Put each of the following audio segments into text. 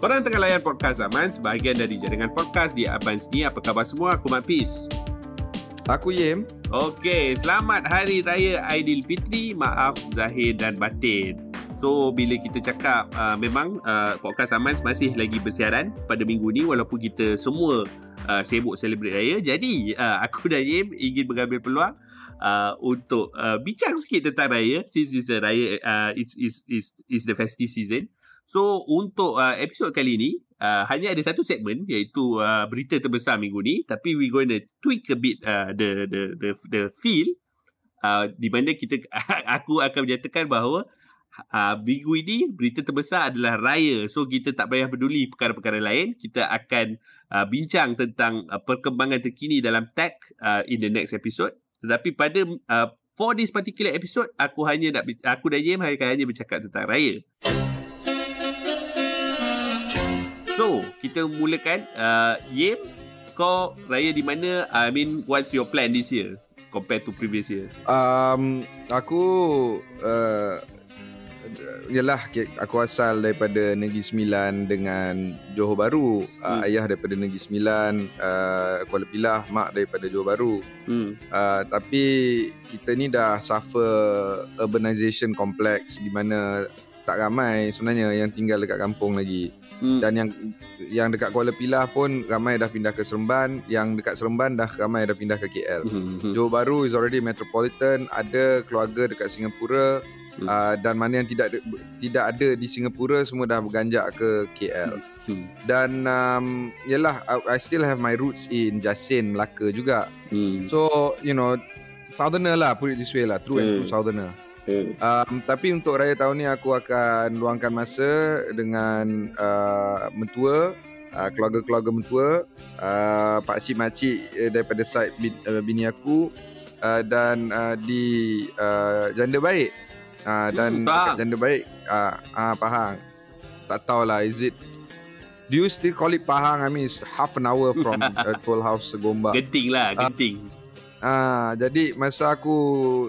Korang tengah layan podcast Zaman sebahagian dari jaringan podcast di Abans ni. Apa khabar semua? Aku Mat Peace. Aku Yim. Okey, selamat Hari Raya Aidilfitri. Maaf Zahir dan Batin. So, bila kita cakap uh, memang uh, podcast Amans masih lagi bersiaran pada minggu ni walaupun kita semua uh, sibuk celebrate raya. Jadi, uh, aku dan Yim ingin mengambil peluang uh, untuk uh, bincang sikit tentang raya since it's a raya uh, it's, it's, it's, it's the festive season. So untuk uh, episod kali ni uh, hanya ada satu segmen iaitu uh, berita terbesar minggu ni. Tapi we going to tweak a bit uh, the the the the feel uh, di mana kita aku akan menyatakan bahawa uh, minggu ini berita terbesar adalah raya. So kita tak payah peduli perkara-perkara lain. Kita akan uh, bincang tentang uh, perkembangan terkini dalam tech uh, in the next episode. Tetapi pada uh, for this particular episode aku hanya nak aku dan Yem akan hanya bercakap tentang raya So, kita mulakan uh, Yim, kau raya di mana? I mean, what's your plan this year compared to previous year? Um, aku uh, Yalah, aku asal daripada Negeri Sembilan dengan Johor Bahru. Uh, hmm. Uh, ayah daripada Negeri Sembilan, uh, Kuala Pilah, mak daripada Johor Bahru. Hmm. Uh, tapi kita ni dah suffer urbanization complex di mana tak ramai sebenarnya yang tinggal dekat kampung lagi. Hmm. Dan yang yang dekat Kuala Pilah pun ramai dah pindah ke Seremban, yang dekat Seremban dah ramai dah pindah ke KL. Hmm. hmm. Johor Bahru is already metropolitan, ada keluarga dekat Singapura hmm. uh, dan mana yang tidak tidak ada di Singapura semua dah berganjak ke KL. Hmm. Dan um, yalah I, I still have my roots in Jasin Melaka juga. Hmm. So, you know, southerner lah put it this way lah, true hmm. and true southerner. Um, tapi untuk raya tahun ni aku akan luangkan masa dengan uh, mentua, uh, keluarga-keluarga mentua, uh, pak cik makcik uh, daripada side bin, uh, bini aku uh, dan uh, di uh, janda baik. Uh, dan hmm, janda baik uh, uh, Pahang. Tak tahulah is it Do you still call it Pahang? I mean it's half an hour from uh, Toll House Gombak. Genting lah, genting. Uh, Ah, jadi masa aku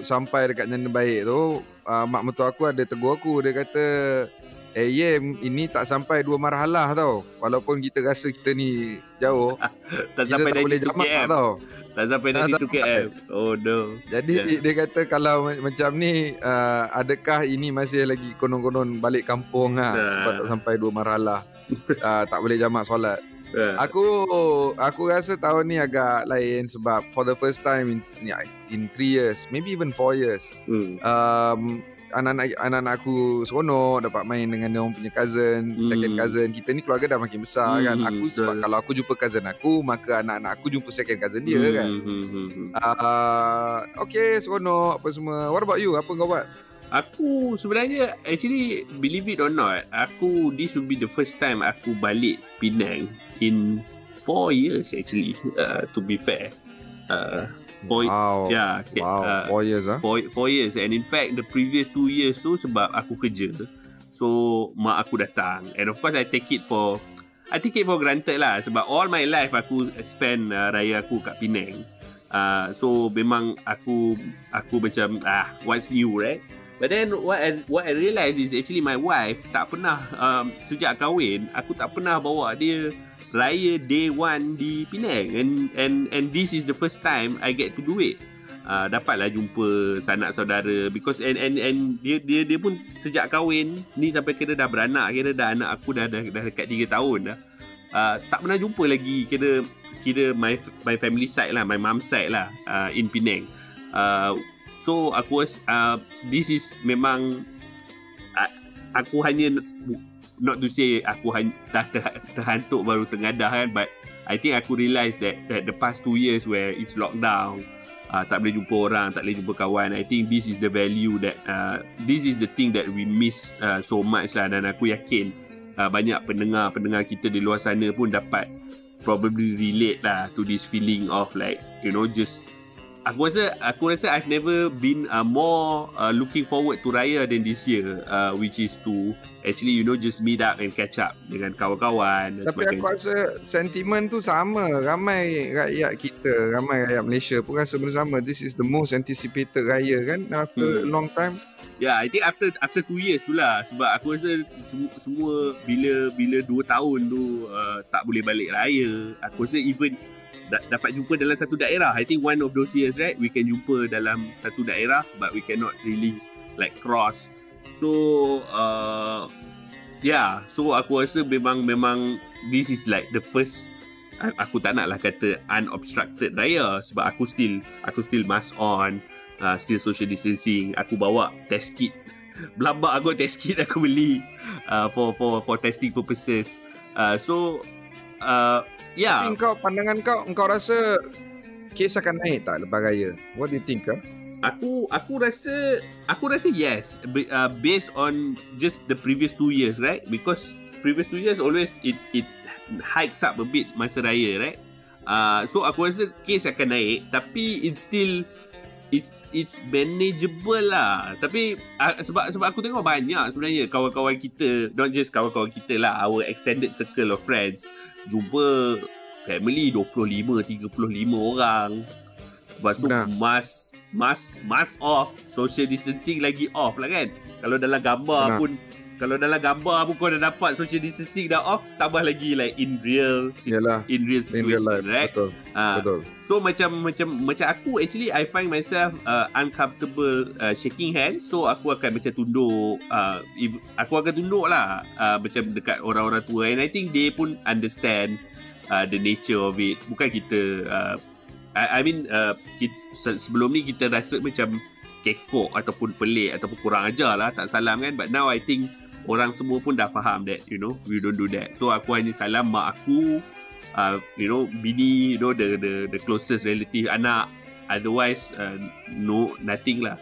sampai dekat janda baik tu, uh, mak mentua aku ada tegur aku. Dia kata, eh Yem, ini tak sampai dua marhalah tau. Walaupun kita rasa kita ni jauh. tak kita sampai tak boleh jamak KM. tau. Tak sampai dari 2 KM. Oh no. Jadi yeah. dia kata kalau macam ni, uh, adakah ini masih lagi konon-konon balik kampung lah. Nah. Sebab tak sampai dua marhalah. uh, tak boleh jamak solat. Yeah. Aku aku rasa tahun ni agak lain sebab for the first time in in three years, maybe even four years. Hmm. Um, anak-anak anak aku seronok dapat main dengan dia punya cousin, hmm. second cousin. Kita ni keluarga dah makin besar hmm. kan. Aku sebab kalau aku jumpa cousin aku, maka anak-anak aku jumpa second cousin dia hmm. kan. Hmm. hmm. Uh, okay, seronok apa semua. What about you? Apa kau buat? Aku sebenarnya actually believe it or not, aku this will be the first time aku balik Penang in four years actually. Uh, to be fair, uh, four, wow, yeah, wow, uh, four years ah, huh? four, four years. And in fact, the previous two years tu sebab aku kerja, so mak aku datang. And of course, I take it for I take it for granted lah sebab all my life aku spend uh, raya aku kat Penang. Uh, so memang aku aku macam ah what's new right But then what I, what I realise is actually my wife tak pernah um, sejak kahwin aku tak pernah bawa dia raya day one di Penang and and and this is the first time I get to do it. Uh, dapatlah jumpa sanak saudara because and and and dia dia dia pun sejak kahwin ni sampai kira dah beranak kira dah anak aku dah dah, dah dekat 3 tahun dah. Uh, tak pernah jumpa lagi kira kira my my family side lah my mom side lah uh, in Penang. Uh, So aku uh, this is memang uh, aku hanya not to say aku hanya dah ter, terhantuk baru tengadah kan but I think aku realise that that the past two years where it's lockdown uh, tak boleh jumpa orang tak boleh jumpa kawan I think this is the value that uh, this is the thing that we miss uh, so much lah. Dan aku yakin uh, banyak pendengar-pendengar kita di luar sana pun dapat probably relate lah to this feeling of like you know just aku rasa aku rasa I've never been uh, more uh, looking forward to raya than this year uh, which is to actually you know just meet up and catch up dengan kawan-kawan tapi aku rasa sentimen tu sama ramai rakyat kita ramai rakyat Malaysia pun rasa bersama this is the most anticipated raya kan after hmm. long time Yeah, I think after after two years tu lah sebab aku rasa semua, semua bila bila dua tahun tu uh, tak boleh balik raya. Aku rasa even da- dapat jumpa dalam satu daerah. I think one of those years right, we can jumpa dalam satu daerah but we cannot really like cross. So uh, yeah, so aku rasa memang memang this is like the first aku tak nak lah kata unobstructed raya. Sebab aku still aku still mask on uh, still social distancing. Aku bawa test kit. Belambak aku test kit aku beli uh, for for for testing purposes. Uh, so uh, yeah. Tapi kau pandangan kau engkau rasa kes akan naik tak lepas raya? What do you think ah? Aku aku rasa aku rasa yes uh, based on just the previous two years right? Because previous two years always it it hikes up a bit masa raya right? Uh, so aku rasa case akan naik tapi it's still it's it's manageable lah tapi uh, sebab sebab aku tengok banyak sebenarnya kawan-kawan kita not just kawan-kawan kita lah our extended circle of friends jumpa family 25 35 orang Lepas tu Benar. mask mask mask off, social distancing lagi off lah kan. Kalau dalam gambar Benar. pun kalau dalam gambar pun kau dah dapat social distancing dah off, tambah lagi like in real Yalah. in real in situation, real life. right? betul. Ah, betul. So macam macam macam aku actually I find myself uh, uncomfortable uh, shaking hands so aku akan macam tunduk uh, if, aku akan tunduk lah uh, macam dekat orang-orang tua. And I think they pun understand uh, the nature of it. Bukan kita uh, I, I mean uh, kita, sebelum ni kita rasa macam kekok ataupun pelik ataupun kurang ajar lah tak salam kan? But now I think orang semua pun dah faham that you know we don't do that. So aku hanya salam mak aku uh, you know bini you know the the the closest relative anak. Otherwise uh, no nothing lah.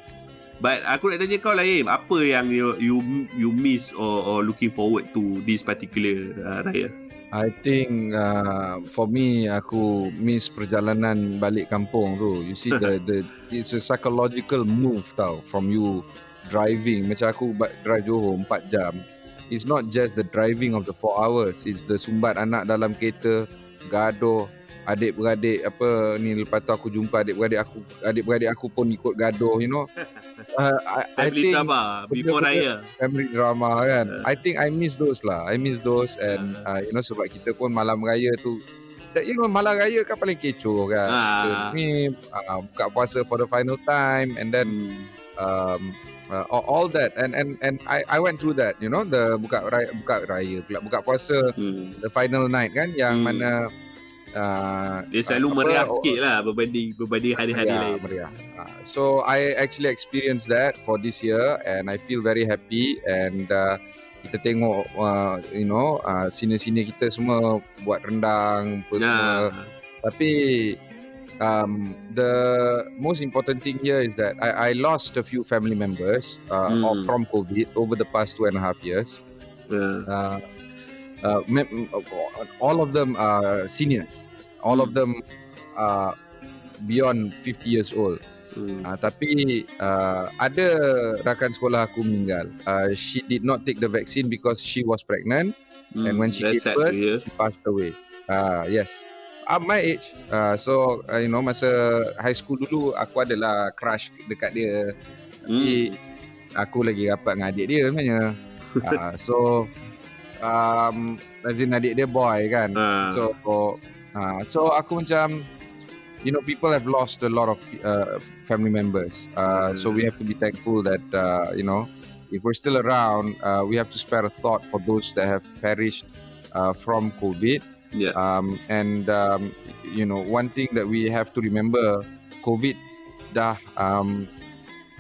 But aku nak tanya kau lah Im apa yang you you you miss or, or looking forward to this particular uh, raya? I think uh, for me aku miss perjalanan balik kampung tu. You see the the it's a psychological move tau from you driving macam aku drive Johor 4 jam. It's not just the driving of the 4 hours, it's the sumbat anak dalam kereta, gaduh, adik-beradik apa ni lepas tu aku jumpa adik-beradik aku adik-beradik aku pun ikut gaduh you know. Uh, I, I family think drama before raya family drama kan. Uh. I think I miss those lah. I miss those and uh, you know sebab kita pun malam raya tu that, you know malam raya kan paling kecoh kan. Ah. Kita Ni uh, buka puasa for the final time and then hmm. Um uh, all, that and and and I I went through that, you know, the buka raya buka raya pula buka puasa Hmm. the final night kan yang Hmm. mana uh, dia selalu apa, meriah oh, sikit lah berbanding berbanding hari-hari meriah, lain meriah. Uh, so I actually experienced that for this year and I feel very happy and uh, kita tengok uh, you know uh, senior-senior kita semua buat rendang apa semua nah tapi um, the most important thing here is that I, I lost a few family members uh, Hmm. of- from COVID over the past two and a half years. uh, Uh, uh, all of them are seniors. All of them are beyond 50 years old. hmm. Uh, tapi uh, ada rakan sekolah aku meninggal. Uh, she did not take the vaccine because she was pregnant. and when she That's gave birth. She passed away. Uh, yes. At my age. Uh, so, uh, you know, masa high school dulu, aku adalah crush dekat dia. Tapi, Hmm. aku lagi rapat dengan adik dia sebenarnya. uh, so, um, as in adik dia boy kan. Ah. So, uh, so aku macam, you know, people have lost a lot of uh, family members. Uh, so we have to be thankful that, uh, you know, if we're still around, uh, we have to spare a thought for those that have perished uh, from COVID. Yeah. Um, and um, you know, one thing that we have to remember, COVID dah um,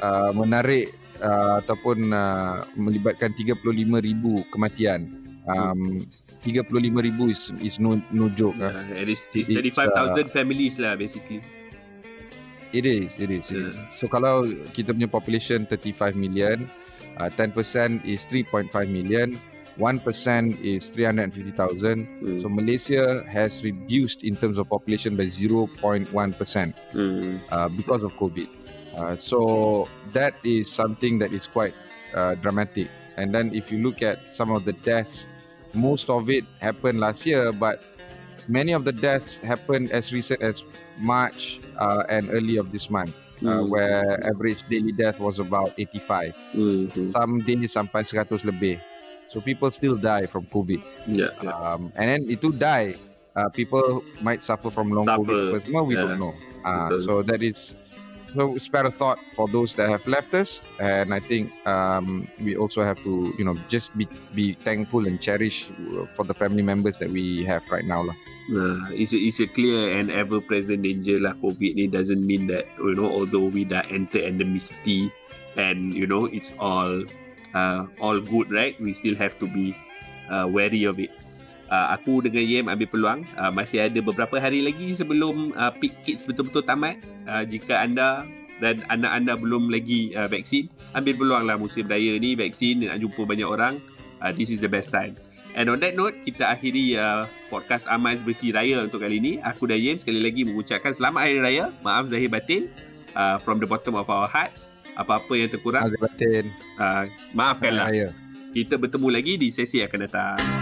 uh, menarik uh, ataupun uh, melibatkan 35,000 kematian. Um, 35,000 is is no no joke. ah. Yeah, and it's, it's It's, 35,000 families lah basically. It is, it is, it is. So kalau kita punya population 35 million, uh, 10% is 3.5 million, 1% is 350,000. Hmm. So Malaysia has reduced in terms of population by 0.1% Hmm. uh, because of COVID. Uh, so that is something that is quite uh, dramatic. And then if you look at some of the deaths, most of it happened last year, but many of the deaths happened as recent as March uh, and early of this month. uh, Hmm. where average daily death was about 85. Hmm. Some days sampai 100 lebih. So people still die from COVID. Ya. Um, and then itu die, uh, people might suffer from long Suffer. COVID. But semua we Yeah. don't know. Uh, so that is so spare a thought for those that have left us, and I think um, we also have to you know just be be thankful and cherish uh, for the family members that we have right now lah. Nah, it's a, it's a clear and ever-present danger lah. COVID ni doesn't mean that you know, although we dah enter endemicity and you know it's all uh, all good, right? We still have to be uh, wary of it. Uh, aku dengan Yem ambil peluang uh, masih ada beberapa hari lagi sebelum uh, peak kids betul-betul tamat. Uh, jika anda dan anak anda belum lagi uh, vaksin, ambil peluang lah musim raya ni vaksin nak jumpa banyak orang. Uh, this is the best time. And on that note, kita akhiri uh, podcast Amaz Bersih Raya untuk kali ini. Aku dan Yem sekali lagi mengucapkan selamat Hari Raya. Maaf zahir batin. Uh, from the bottom of our hearts. Apa-apa yang terkurang, Azir batin. uh, maafkanlah. Raya. Kita bertemu lagi di sesi akan datang.